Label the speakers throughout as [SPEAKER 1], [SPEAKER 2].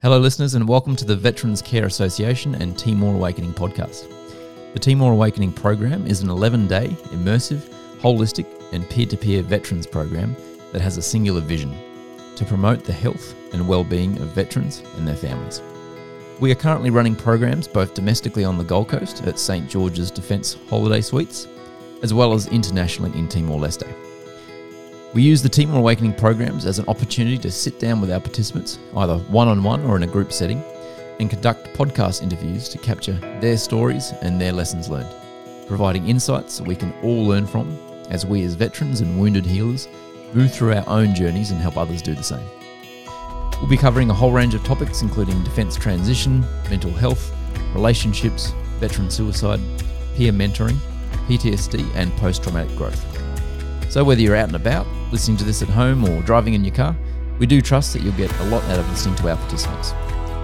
[SPEAKER 1] Hello, listeners, and welcome to the Veterans Care Association and Timor Awakening podcast. The Timor Awakening program is an 11 day, immersive, holistic, and peer to peer veterans program that has a singular vision to promote the health and well-being of veterans and their families. We are currently running programs both domestically on the Gold Coast at St George's Defence Holiday Suites, as well as internationally in Timor Leste. We use the Timor Awakening programs as an opportunity to sit down with our participants, either one on one or in a group setting, and conduct podcast interviews to capture their stories and their lessons learned, providing insights we can all learn from as we, as veterans and wounded healers, move through our own journeys and help others do the same. We'll be covering a whole range of topics, including defence transition, mental health, relationships, veteran suicide, peer mentoring, PTSD, and post traumatic growth. So, whether you're out and about, listening to this at home, or driving in your car, we do trust that you'll get a lot out of listening to our participants.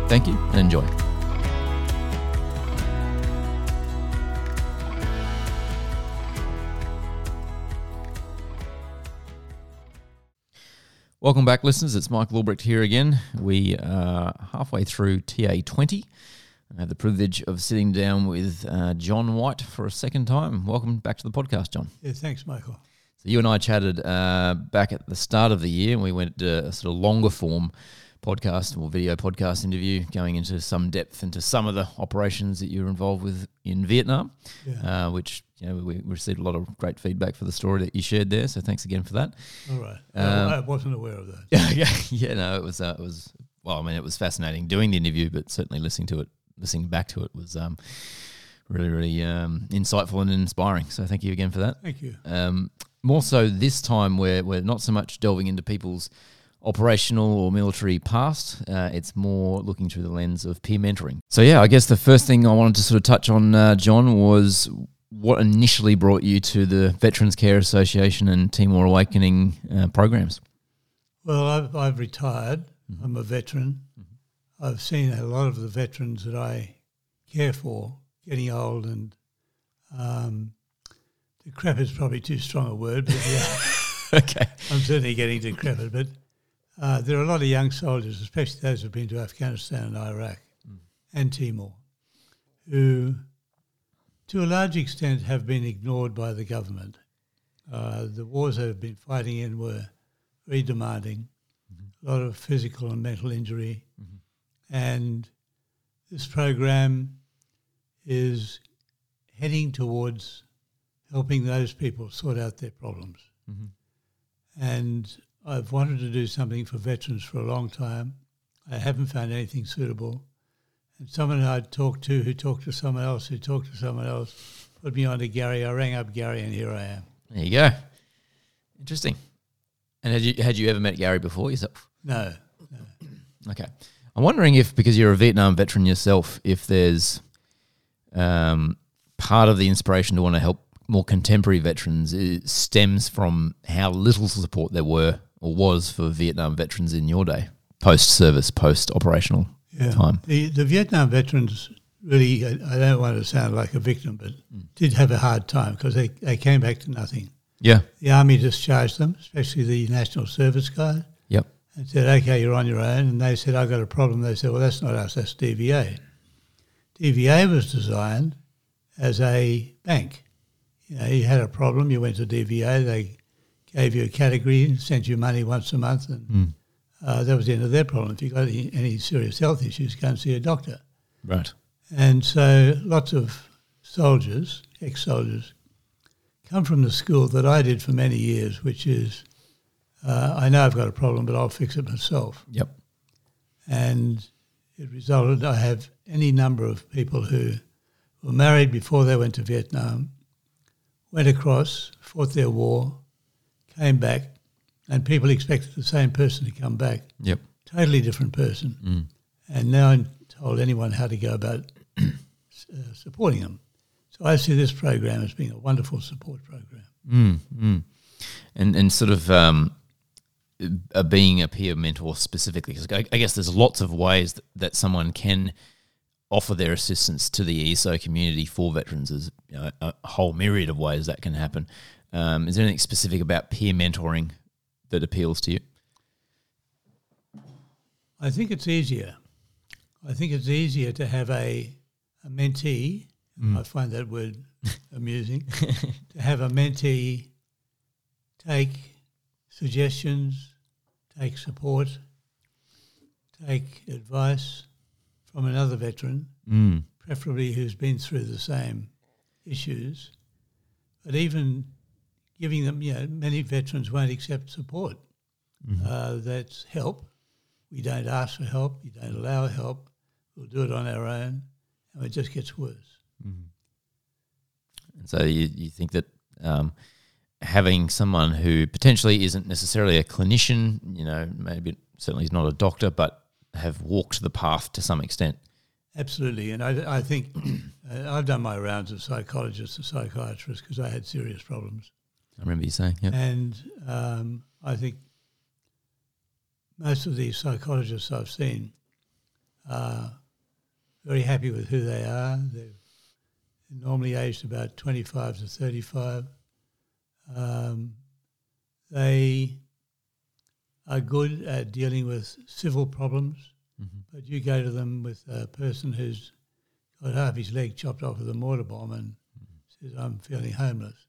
[SPEAKER 1] Thank you and enjoy. Welcome back, listeners. It's Michael Albrecht here again. We are halfway through TA 20. I have the privilege of sitting down with uh, John White for a second time. Welcome back to the podcast, John.
[SPEAKER 2] Yeah, thanks, Michael.
[SPEAKER 1] So you and I chatted uh, back at the start of the year, and we went to a sort of longer form podcast or video podcast interview, going into some depth into some of the operations that you were involved with in Vietnam,
[SPEAKER 2] Yeah.
[SPEAKER 1] uh, which you know we received a lot of great feedback for the story that you shared there. So thanks again for that.
[SPEAKER 2] All right.
[SPEAKER 1] Um,
[SPEAKER 2] I wasn't aware of that.
[SPEAKER 1] Yeah, yeah, yeah. No, it was uh, it was well. I mean, it was fascinating doing the interview, but certainly listening to it, listening back to it was um, really, really um, insightful and inspiring. So thank you again for that.
[SPEAKER 2] Thank you.
[SPEAKER 1] Um, more so this time, where we're not so much delving into people's operational or military past. Uh, it's more looking through the lens of peer mentoring. So yeah, I guess the first thing I wanted to sort of touch on, uh, John, was what initially brought you to the Veterans Care Association and Timor Awakening uh, programs.
[SPEAKER 2] Well, I've, I've retired. I'm a veteran. I've seen a lot of the veterans that I care for getting old and um, decrepit is probably too strong a word, but yeah,
[SPEAKER 1] okay.
[SPEAKER 2] I'm certainly getting decrepit. But uh, there are a lot of young soldiers, especially those who've been to Afghanistan and Iraq and Timor, who, to a large extent, have been ignored by the government. Uh, the wars they've been fighting in were very demanding, a lot of physical and mental injury, and this program is heading towards helping those people sort out their problems. And I've wanted to do something for veterans for a long time. I haven't found anything suitable. And someone I'd talked to who talked to someone else who talked to someone else put me on to Gary. I rang up Gary and here I am.
[SPEAKER 1] There you go. Interesting. And had you had you ever met Gary before yourself?
[SPEAKER 2] No,
[SPEAKER 1] Okay. I'm wondering if, because you're a Vietnam veteran yourself, if there's um, part of the inspiration to want to help more contemporary veterans stems from how little support there were or was for Vietnam veterans in your day, post service, post operational
[SPEAKER 2] yeah.
[SPEAKER 1] time.
[SPEAKER 2] The, the Vietnam veterans really, I, I don't want to sound like a victim, but did have a hard time because they, they came back to nothing.
[SPEAKER 1] Yeah.
[SPEAKER 2] The army discharged them, especially the National Service Guard.
[SPEAKER 1] Yep.
[SPEAKER 2] and said, okay, you're on your own. And they said, I've got a problem. They said, well, that's not us, that's DVA. DVA was designed as a bank. You know, you had a problem, you went to DVA, they gave you a category sent you money once a month, and uh, that was the end of their problem. If you've got any, any serious health issues, go and see a doctor.
[SPEAKER 1] Right.
[SPEAKER 2] And so lots of soldiers, ex-soldiers, come from the school that I did for many years, which is, uh, I know I've got a problem, but I'll fix it myself.
[SPEAKER 1] Yep.
[SPEAKER 2] And it resulted, I have any number of people who were married before they went to Vietnam, went across, fought their war, came back, and people expected the same person to come back.
[SPEAKER 1] Yep.
[SPEAKER 2] Totally different person.
[SPEAKER 1] Mm.
[SPEAKER 2] And no one told anyone how to go about uh, supporting them. So I see this program as being a wonderful support program.
[SPEAKER 1] Mm, mm. And and sort of um, uh, being a peer mentor specifically, because I, I guess there's lots of ways that, that someone can offer their assistance to the ESO community for veterans. There's you know, a whole myriad of ways that can happen. Um, is there anything specific about peer mentoring that appeals to you?
[SPEAKER 2] I think it's easier I think it's easier to have a, a mentee.
[SPEAKER 1] Mm.
[SPEAKER 2] I find that word amusing. to have a mentee take suggestions, take support, take advice from another veteran,
[SPEAKER 1] Mm.
[SPEAKER 2] preferably who's been through the same issues. But even giving them, you know, many veterans won't accept support.
[SPEAKER 1] Mhm.
[SPEAKER 2] Uh, that's help. We don't ask for help. We don't allow help. We'll do it on our own, and it just gets worse.
[SPEAKER 1] Mhm. And so you, you think that um, having someone who potentially isn't necessarily a clinician, you know, maybe certainly is not a doctor, but have walked the path to some extent.
[SPEAKER 2] Absolutely, and I, I think uh, I've done my rounds of psychologists and psychiatrists because I had serious problems,
[SPEAKER 1] I remember you saying, yeah.
[SPEAKER 2] and um, I think most of these psychologists I've seen are very happy with who they are. They're normally aged about 25 to 35. Um, they are good at dealing with civil problems,
[SPEAKER 1] Mhm.
[SPEAKER 2] but you go to them with a person who's got half his leg chopped off with a mortar bomb and says, I'm feeling homeless.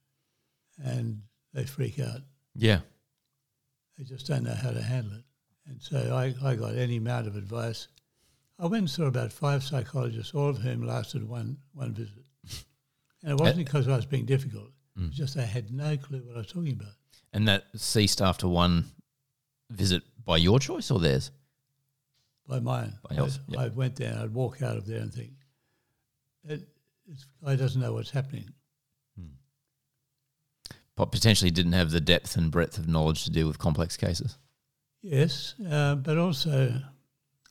[SPEAKER 2] And they freak out.
[SPEAKER 1] Yeah.
[SPEAKER 2] They just don't know how to handle it. And so I, I got any amount of advice. I went and saw about five psychologists, all of whom lasted one, one visit. And it wasn't because I was being difficult. It was just I had no clue what I was talking about.
[SPEAKER 1] And that ceased after one visit by your choice or theirs?
[SPEAKER 2] by mine.
[SPEAKER 1] By yours,
[SPEAKER 2] I,
[SPEAKER 1] yep.
[SPEAKER 2] I went there and I'd walk out of there and think, it, this guy doesn't know what's happening.
[SPEAKER 1] But potentially didn't have the depth and breadth of knowledge to deal with complex cases.
[SPEAKER 2] Yes, uh, but also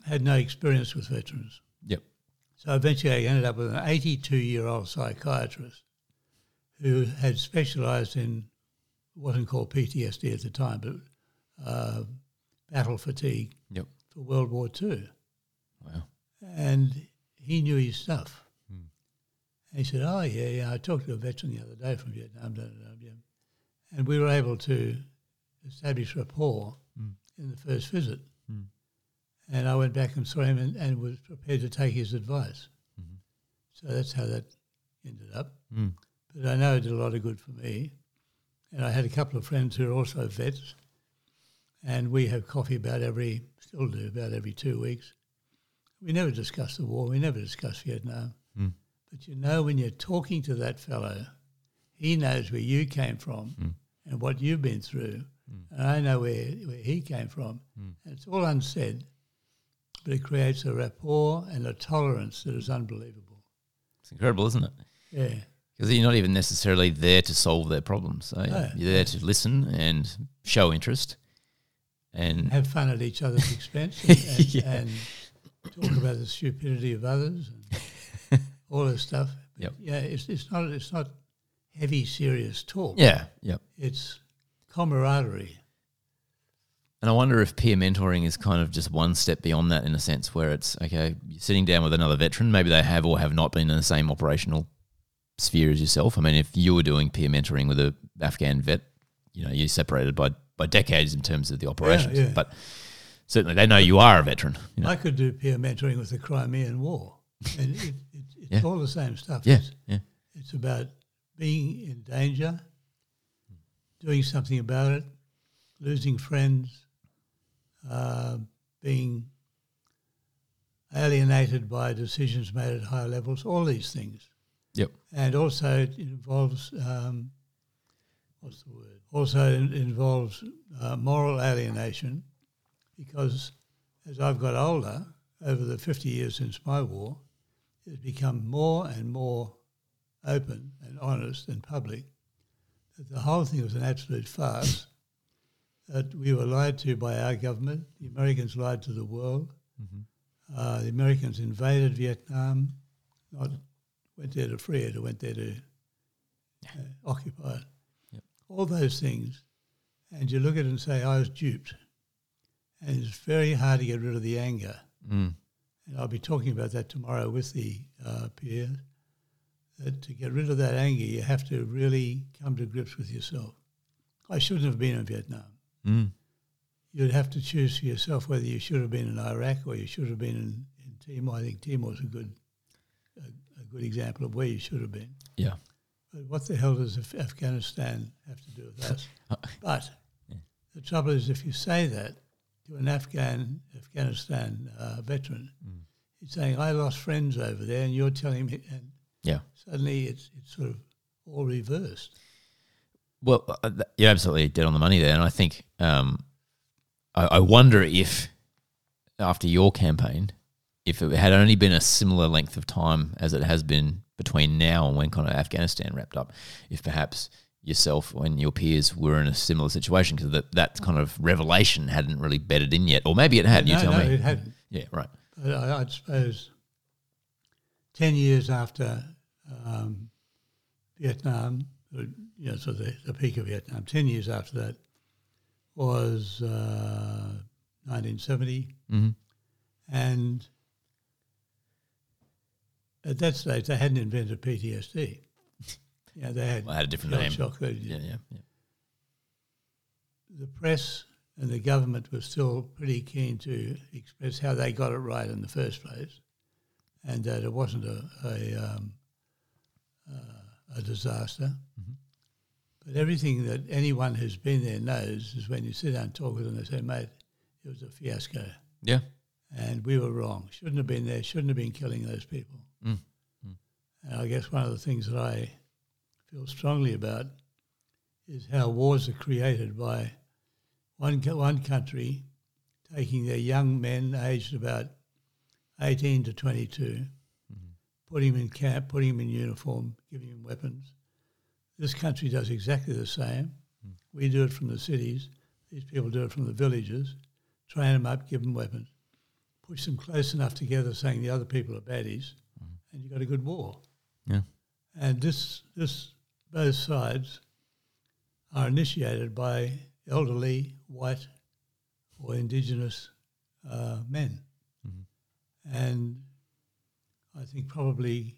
[SPEAKER 2] had no experience with veterans.
[SPEAKER 1] Yep.
[SPEAKER 2] So eventually I ended up with an 82 year old psychiatrist who had specialised in what wasn't called PTSD at the time, but uh, battle fatigue
[SPEAKER 1] Yep.
[SPEAKER 2] for World War II.
[SPEAKER 1] Wow.
[SPEAKER 2] and he knew his stuff.
[SPEAKER 1] Hmm.
[SPEAKER 2] And he said, "Oh yeah, yeah, I talked to a veteran the other day from Vietnam, and we were able to establish rapport
[SPEAKER 1] Hmm.
[SPEAKER 2] in the first visit."
[SPEAKER 1] Hmm.
[SPEAKER 2] And I went back and saw him and, and was prepared to take his advice.
[SPEAKER 1] Mhm.
[SPEAKER 2] So that's how that ended up.
[SPEAKER 1] Mm.
[SPEAKER 2] But I know it did a lot of good for me. And I had a couple of friends who are also vets, and we have coffee about every, still do, about every two weeks. We never discuss the war, we never discuss Vietnam.
[SPEAKER 1] Mm.
[SPEAKER 2] But you know, when you're talking to that fellow, he knows where you came from
[SPEAKER 1] Mm.
[SPEAKER 2] and what you've been through, and I know where, where he came from.
[SPEAKER 1] Mm.
[SPEAKER 2] And it's all unsaid, but it creates a rapport and a tolerance that is unbelievable.
[SPEAKER 1] It's incredible, isn't it?
[SPEAKER 2] Yeah.
[SPEAKER 1] Because you're not even necessarily there to solve their problems. So
[SPEAKER 2] No.
[SPEAKER 1] you're there to listen and show interest. And
[SPEAKER 2] have fun at each other's expense and,
[SPEAKER 1] Yeah.
[SPEAKER 2] and talk about the stupidity of others and all this stuff.
[SPEAKER 1] Yep.
[SPEAKER 2] Yeah, it's, it's not it's not heavy, serious talk.
[SPEAKER 1] yeah, yep.
[SPEAKER 2] It's camaraderie.
[SPEAKER 1] And I wonder if peer mentoring is kind of just one step beyond that in a sense where it's okay, you're sitting down with another veteran, maybe they have or have not been in the same operational sphere as yourself. I mean, if you were doing peer mentoring with a Afghan vet, you know, you're separated by, by decades in terms of the operations.
[SPEAKER 2] yeah.
[SPEAKER 1] But certainly they know you are a veteran. You know?
[SPEAKER 2] I could do peer mentoring with the Crimean War, and it, it, it's
[SPEAKER 1] Yeah.
[SPEAKER 2] all the same stuff.
[SPEAKER 1] yeah,
[SPEAKER 2] It's,
[SPEAKER 1] yeah.
[SPEAKER 2] it's about being in danger, doing something about it, losing friends, uh, being alienated by decisions made at higher levels, all these things.
[SPEAKER 1] Yep.
[SPEAKER 2] And also it involves, um, what's the word? Also it involves uh, moral alienation because as I've got older, over the 50 years since my war, it's become more and more open and honest and public that the whole thing was an absolute farce, that we were lied to by our government, the Americans lied to the world, uh, the Americans invaded Vietnam, not went there to free it, or went there to uh, occupy it. All those things. And you look at it and say, I was duped. And it's very hard to get rid of the anger.
[SPEAKER 1] Mm.
[SPEAKER 2] And I'll be talking about that tomorrow with the uh, peers. That to get rid of that anger, you have to really come to grips with yourself. I shouldn't have been in Vietnam.
[SPEAKER 1] Mm.
[SPEAKER 2] You'd have to choose for yourself whether you should have been in Iraq or you should have been in, in Timor. I think Timor's a good a, a good example of where you should have been.
[SPEAKER 1] Yeah.
[SPEAKER 2] But what the hell does Afghanistan have to do with us? but
[SPEAKER 1] Yeah.
[SPEAKER 2] the trouble is, if you say that to an Afghan Afghanistan uh, veteran,
[SPEAKER 1] Mm.
[SPEAKER 2] he's saying, "I lost friends over there," and you're telling me, and
[SPEAKER 1] Yeah.
[SPEAKER 2] suddenly it's it's sort of all reversed.
[SPEAKER 1] Well, uh, th- you're absolutely dead on the money there, and I think um, I, I wonder if after your campaign, if it had only been a similar length of time as it has been between now and when kind of Afghanistan wrapped up, if perhaps yourself and your peers were in a similar situation because that, that kind of revelation hadn't really bedded in yet, or maybe it had. You
[SPEAKER 2] no,
[SPEAKER 1] tell
[SPEAKER 2] no,
[SPEAKER 1] me.
[SPEAKER 2] it hadn't.
[SPEAKER 1] Yeah, right.
[SPEAKER 2] I, I'd suppose ten years after um, Vietnam, you know, so the, the peak of Vietnam, ten years after that was uh, 1970,
[SPEAKER 1] hmm
[SPEAKER 2] and at that stage they hadn't invented PTSD. Yeah, they had
[SPEAKER 1] Well, had a different name.
[SPEAKER 2] shock.
[SPEAKER 1] Yeah, yeah, yeah.
[SPEAKER 2] the press and the government were still pretty keen to express how they got it right in the first place, and that it wasn't a a, um, uh, a disaster.
[SPEAKER 1] Mhm.
[SPEAKER 2] But everything that anyone who's been there knows is when you sit down and talk with them, they say, "Mate, it was a fiasco,
[SPEAKER 1] Yeah.
[SPEAKER 2] and we were wrong. Shouldn't have been there. Shouldn't have been killing those people."
[SPEAKER 1] Mm. mm.
[SPEAKER 2] And I guess one of the things that I feel strongly about is how wars are created by one one country taking their young men aged about 18 to 22, mm-hmm. putting them in camp, putting them in uniform, giving them weapons. This country does exactly the same. Mm. We do it from the cities. These people do it from the villages. Train them up, give them weapons, push them close enough together, saying the other people are baddies, and you've got a good war.
[SPEAKER 1] Yeah.
[SPEAKER 2] And this, this, both sides are initiated by elderly, white, or indigenous uh, men.
[SPEAKER 1] Mhm.
[SPEAKER 2] And I think probably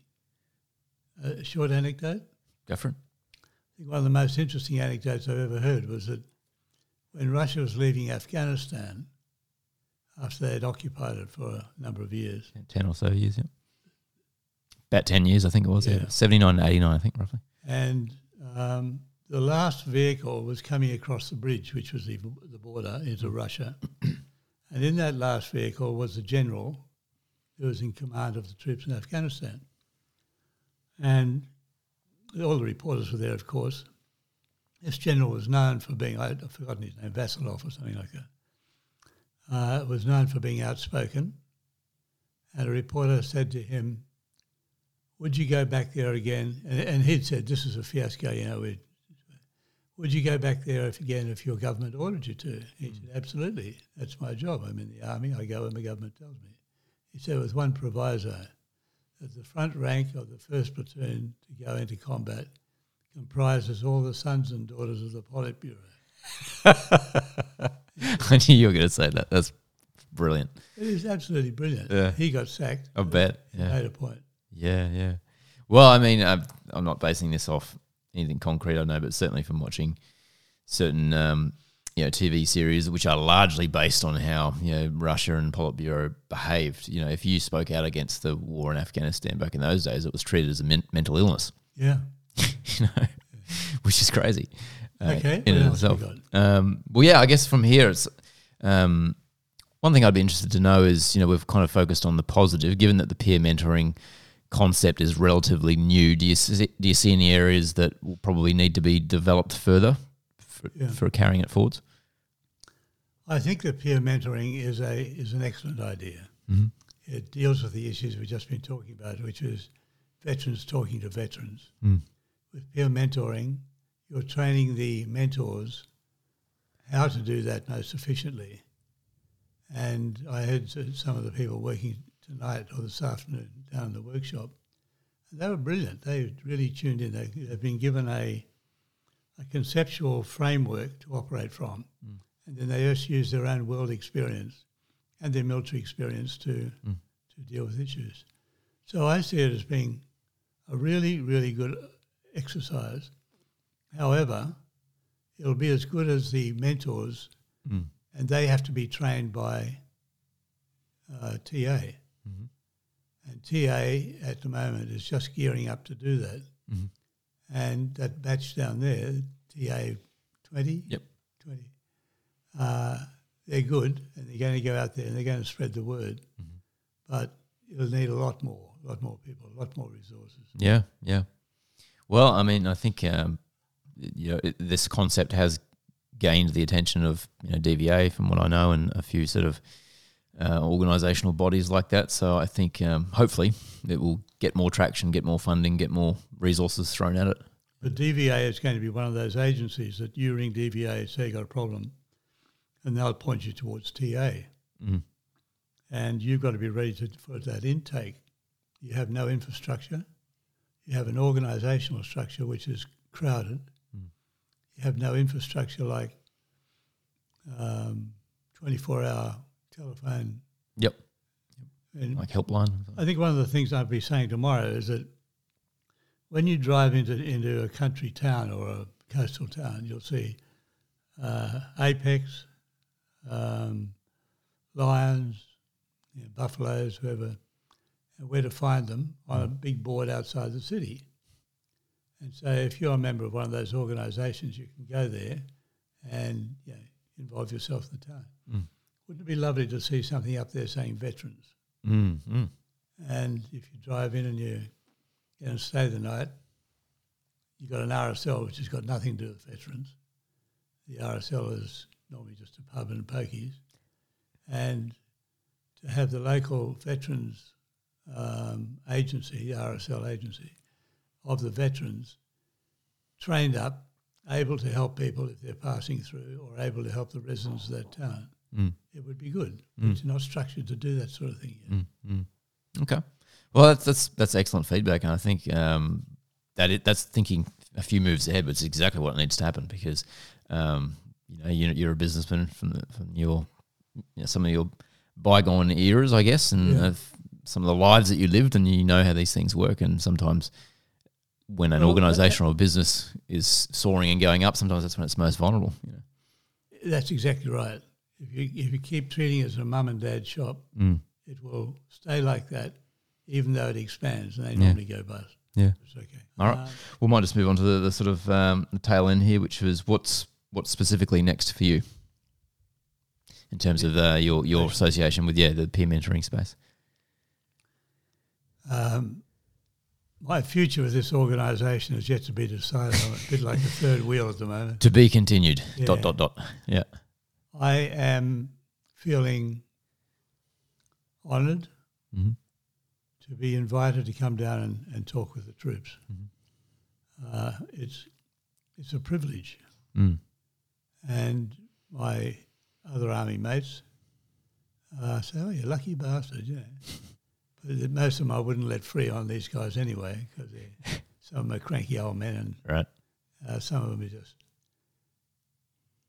[SPEAKER 2] a short anecdote.
[SPEAKER 1] It.
[SPEAKER 2] I think one of the most interesting anecdotes I've ever heard was that when Russia was leaving Afghanistan, after they had occupied it for a number of years,
[SPEAKER 1] 10 or so years, yeah. About 10 years, I think it was. Yeah.
[SPEAKER 2] Yeah.
[SPEAKER 1] 79 to 89, I think, roughly.
[SPEAKER 2] and um, the last vehicle was coming across the bridge, which was the, the border into Russia. and in that last vehicle was the general who was in command of the troops in Afghanistan. And all the reporters were there, of course. This general was known for being, I've forgotten his name, Vasilov or something like that, uh, was known for being outspoken. And a reporter said to him, would you go back there again? And, and he'd said, this is a fiasco, you know. Would you go back there if, again if your government ordered you to? He said, absolutely. That's my job. I'm in the army. I go when the government tells me. He said, with one proviso, that the front rank of the first platoon to go into combat comprises all the sons and daughters of the Politburo.
[SPEAKER 1] I knew you were going to say that. That's brilliant.
[SPEAKER 2] It is absolutely brilliant.
[SPEAKER 1] Yeah.
[SPEAKER 2] He got sacked.
[SPEAKER 1] I bet. Yeah.
[SPEAKER 2] made a point.
[SPEAKER 1] Yeah, yeah. Well, I mean, I'm, I'm not basing this off anything concrete, I know, but certainly from watching certain, um, you know, TV series which are largely based on how you know Russia and Politburo behaved. You know, if you spoke out against the war in Afghanistan back in those days, it was treated as a men- mental illness.
[SPEAKER 2] Yeah.
[SPEAKER 1] you know, which is crazy. uh,
[SPEAKER 2] Okay,
[SPEAKER 1] in
[SPEAKER 2] what
[SPEAKER 1] and of
[SPEAKER 2] else we
[SPEAKER 1] itself. Um, well, yeah, I guess from here, it's um, one thing I'd be interested to know is you know we've kind of focused on the positive, given that the peer mentoring concept is relatively new. Do you see, do you see any areas that will probably need to be developed further for,
[SPEAKER 2] Yeah.
[SPEAKER 1] for carrying it forwards?
[SPEAKER 2] I think that peer mentoring is a is an excellent idea.
[SPEAKER 1] Mhm.
[SPEAKER 2] It deals with the issues we've just been talking about, which is veterans talking to veterans.
[SPEAKER 1] Mm.
[SPEAKER 2] With peer mentoring, you're training the mentors how to do that most efficiently. And I heard some of the people working tonight or this afternoon down in the workshop, and they were brilliant. They really tuned in. They, they've been given a, a conceptual framework to operate from, and then they just use their own world experience and their military experience to
[SPEAKER 1] Mm.
[SPEAKER 2] to deal with issues. So I see it as being a really, really good exercise. However, it'll be as good as the mentors,
[SPEAKER 1] Mm.
[SPEAKER 2] and they have to be trained by uh, TA.
[SPEAKER 1] Mhm.
[SPEAKER 2] And TA at the moment is just gearing up to do that.
[SPEAKER 1] Mhm.
[SPEAKER 2] And that batch down there, TA 20,
[SPEAKER 1] Yep.
[SPEAKER 2] 20, uh, they're good and they're going to go out there and they're going to spread the word.
[SPEAKER 1] Mhm.
[SPEAKER 2] But it'll need a lot more, a lot more people, a lot more resources.
[SPEAKER 1] Yeah, yeah. Well, I mean, I think um, you know it, this concept has gained the attention of you know DVA, from what I know, and a few sort of uh, organisational bodies like that. So I think um, hopefully it will get more traction, get more funding, get more resources thrown at it.
[SPEAKER 2] But DVA is going to be one of those agencies that you ring DVA, say you got a problem, and they'll point you towards TA.
[SPEAKER 1] Mm.
[SPEAKER 2] And you've got to be ready to, for that intake. You have no infrastructure. You have an organisational structure which is crowded.
[SPEAKER 1] Mm.
[SPEAKER 2] You have no infrastructure like um, 24-hour telephone.
[SPEAKER 1] Yep,
[SPEAKER 2] And
[SPEAKER 1] like helpline.
[SPEAKER 2] I think one of the things I'll be saying tomorrow is that when you drive into into a country town or a coastal town, you'll see uh, apex, um, lions, you know, buffaloes, whoever, and where to find them on a big board outside the city. And so, if you're a member of one of those organisations, you can go there and you know, involve yourself in the town.
[SPEAKER 1] Mm.
[SPEAKER 2] Wouldn't it be lovely to see something up there saying veterans?
[SPEAKER 1] Mm, mm.
[SPEAKER 2] And if you drive in and you're going to stay the night, you've got an RSL which has got nothing to do with veterans. The RSL is normally just a pub and pokies. And to have the local veterans um, agency, the RSL agency, of the veterans trained up, able to help people if they're passing through or able to help the residents of that town,
[SPEAKER 1] Mm.
[SPEAKER 2] it would be good.
[SPEAKER 1] Mm.
[SPEAKER 2] It's not structured to do that sort of thing yet.
[SPEAKER 1] Mm, mm. Okay. Well, that's that's that's excellent feedback, and I think um, that it, that's thinking a few moves ahead, but it's exactly what needs to happen because um, you know you're, you're a businessman from the, from your you know, some of your bygone eras, I guess, and
[SPEAKER 2] Yeah.
[SPEAKER 1] of some of the lives that you lived, and you know how these things work, and sometimes. When an
[SPEAKER 2] Well,
[SPEAKER 1] organisation or a business is soaring and going up, sometimes that's when it's most vulnerable. You know?
[SPEAKER 2] That's exactly right. If you if you keep treating it as a mum and dad shop,
[SPEAKER 1] mm.
[SPEAKER 2] it will stay like that, even though it expands, and they
[SPEAKER 1] Yeah.
[SPEAKER 2] normally go bust.
[SPEAKER 1] Yeah.
[SPEAKER 2] It's okay.
[SPEAKER 1] All right.
[SPEAKER 2] Uh,
[SPEAKER 1] We might just move on to the, the sort of um, the tail end here, which was what's what's specifically next for you in terms of uh, your your association with yeah the peer mentoring space.
[SPEAKER 2] um, my future with this organisation is yet to be decided. I'm a bit like a third wheel at the moment.
[SPEAKER 1] To be continued. Dot dot dot. Yeah.
[SPEAKER 2] I am feeling honoured
[SPEAKER 1] hmm
[SPEAKER 2] to be invited to come down and, and talk with the troops.
[SPEAKER 1] Mhm.
[SPEAKER 2] Uh, it's it's a privilege.
[SPEAKER 1] Mm.
[SPEAKER 2] And my other army mates uh, say, "Oh, you're lucky bastard," you know. But most of them I wouldn't let free on these guys anyway because some of them are cranky old men, and
[SPEAKER 1] Right.
[SPEAKER 2] uh, some of them are just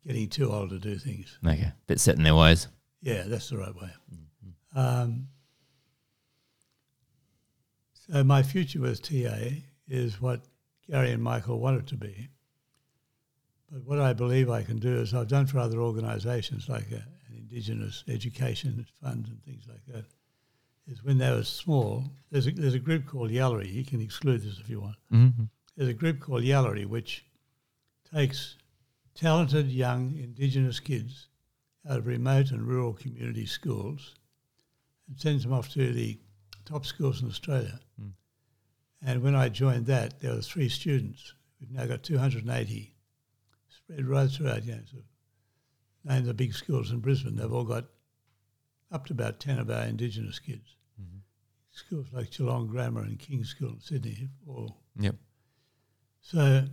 [SPEAKER 2] getting too old to do things.
[SPEAKER 1] Okay. Bit set in their ways.
[SPEAKER 2] Yeah, that's the right way.
[SPEAKER 1] Mm-hmm.
[SPEAKER 2] Um, so my future with TA is what Gary and Michael want it to be. But what I believe I can do is I've done for other organisations like a, an Indigenous education fund and things like that. Is when they were small. There's a, there's a group called Yalari. You can exclude this if you want.
[SPEAKER 1] Mm-hmm.
[SPEAKER 2] There's a group called Yalari which takes talented young Indigenous kids out of remote and rural community schools and sends them off to the top schools in Australia.
[SPEAKER 1] Mm.
[SPEAKER 2] And when I joined that, there were three students. We've now got 280 spread right throughout. You know, name the big schools in Brisbane. They've all got up to about 10 of our Indigenous kids.
[SPEAKER 1] Mhm.
[SPEAKER 2] Schools like Geelong Grammar and King's School in Sydney, all
[SPEAKER 1] Yep.
[SPEAKER 2] so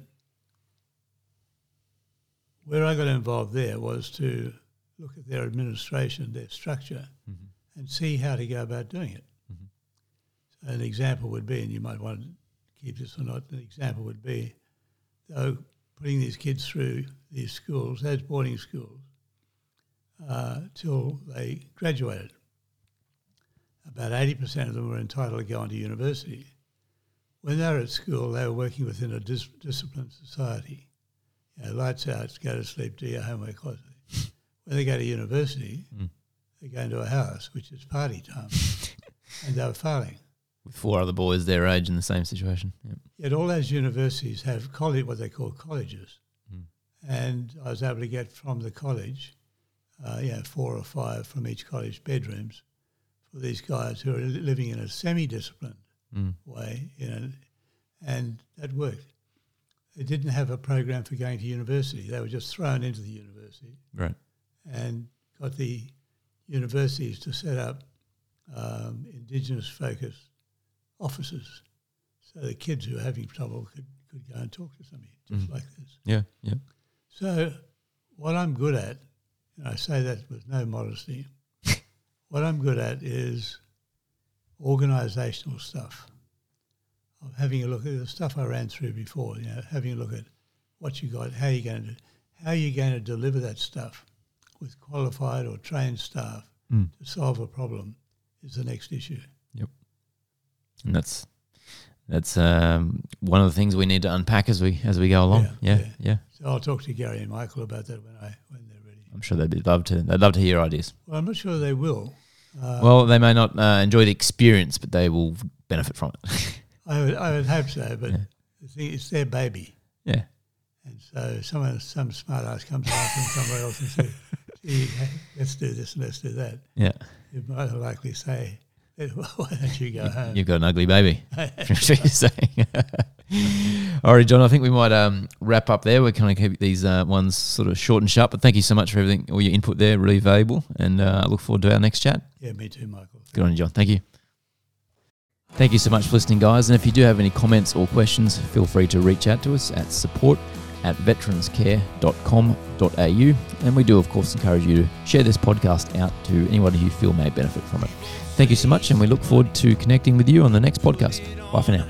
[SPEAKER 2] where I got involved there was to look at their administration, their structure,
[SPEAKER 1] Mhm.
[SPEAKER 2] and see how to go about doing it.
[SPEAKER 1] Mhm.
[SPEAKER 2] So an example would be, and you might want to keep this or not, an example would be though putting these kids through these schools, those boarding schools, uh, till they graduated. About 80% of them were entitled to go on to university. When they were at school, they were working within a dis- disciplined society. You know, lights out, go to sleep, do your homework closely. when they go to university,
[SPEAKER 1] Mm.
[SPEAKER 2] they go into a house, which is party time, and they were failing.
[SPEAKER 1] with four other boys their age in the same situation. Yep.
[SPEAKER 2] Yet all those universities have college, what they call colleges.
[SPEAKER 1] Mm.
[SPEAKER 2] And I was able to get from the college, uh, you know, four or five from each college bedrooms for these guys who are li- living in a semi-disciplined
[SPEAKER 1] Mm.
[SPEAKER 2] way, you know, and that worked. They didn't have a program for going to university. They were just thrown into the university
[SPEAKER 1] Right.
[SPEAKER 2] and got the universities to set up um, indigenous focused offices so the kids who are having trouble could, could go and talk to somebody just
[SPEAKER 1] Mhm.
[SPEAKER 2] like this.
[SPEAKER 1] Yeah. Yeah.
[SPEAKER 2] So what I'm good at, and I say that with no modesty, what I'm good at is organisational stuff. Of having a look at the stuff I ran through before, you know, having a look at what you got, how you're going to how you're going to deliver that stuff with qualified or trained staff
[SPEAKER 1] Mm.
[SPEAKER 2] to solve a problem is the next issue.
[SPEAKER 1] Yep, and that's that's um, one of the things we need to unpack as we as we go along.
[SPEAKER 2] Yeah,
[SPEAKER 1] Yeah.
[SPEAKER 2] yeah.
[SPEAKER 1] Yeah.
[SPEAKER 2] So I'll talk to Gary and Michael about that when I when they're ready.
[SPEAKER 1] I'm sure they'd be love to. They'd love to hear ideas.
[SPEAKER 2] Well, I'm not sure they will. Uh,
[SPEAKER 1] well, they may not uh, enjoy the experience, but they will benefit from it.
[SPEAKER 2] I would, I would hope so, but
[SPEAKER 1] Yeah.
[SPEAKER 2] the thing, it's their baby.
[SPEAKER 1] yeah.
[SPEAKER 2] And so someone, some smart ass comes along from somewhere else and says, Gee, hey, let's do this and let's do that.
[SPEAKER 1] Yeah.
[SPEAKER 2] You might likely say, "Eh, well, why don't you go home?
[SPEAKER 1] You've got an ugly baby. That's what you're saying. All right, John. I think we might um, wrap up there. We're kind of keep these uh, ones sort of short and sharp. But thank you so much for everything, all your input there. Really valuable, and uh, I look forward to our next chat.
[SPEAKER 2] yeah, me too, Michael.
[SPEAKER 1] Good on you, John. Thank you. Thank you so much for listening, guys. And if you do have any comments or questions, feel free to reach out to us at support at veteranscare.com.au. And we do, of course, encourage you to share this podcast out to anyone who you feel may benefit from it. Thank you so much, and we look forward to connecting with you on the next podcast. Bye for now.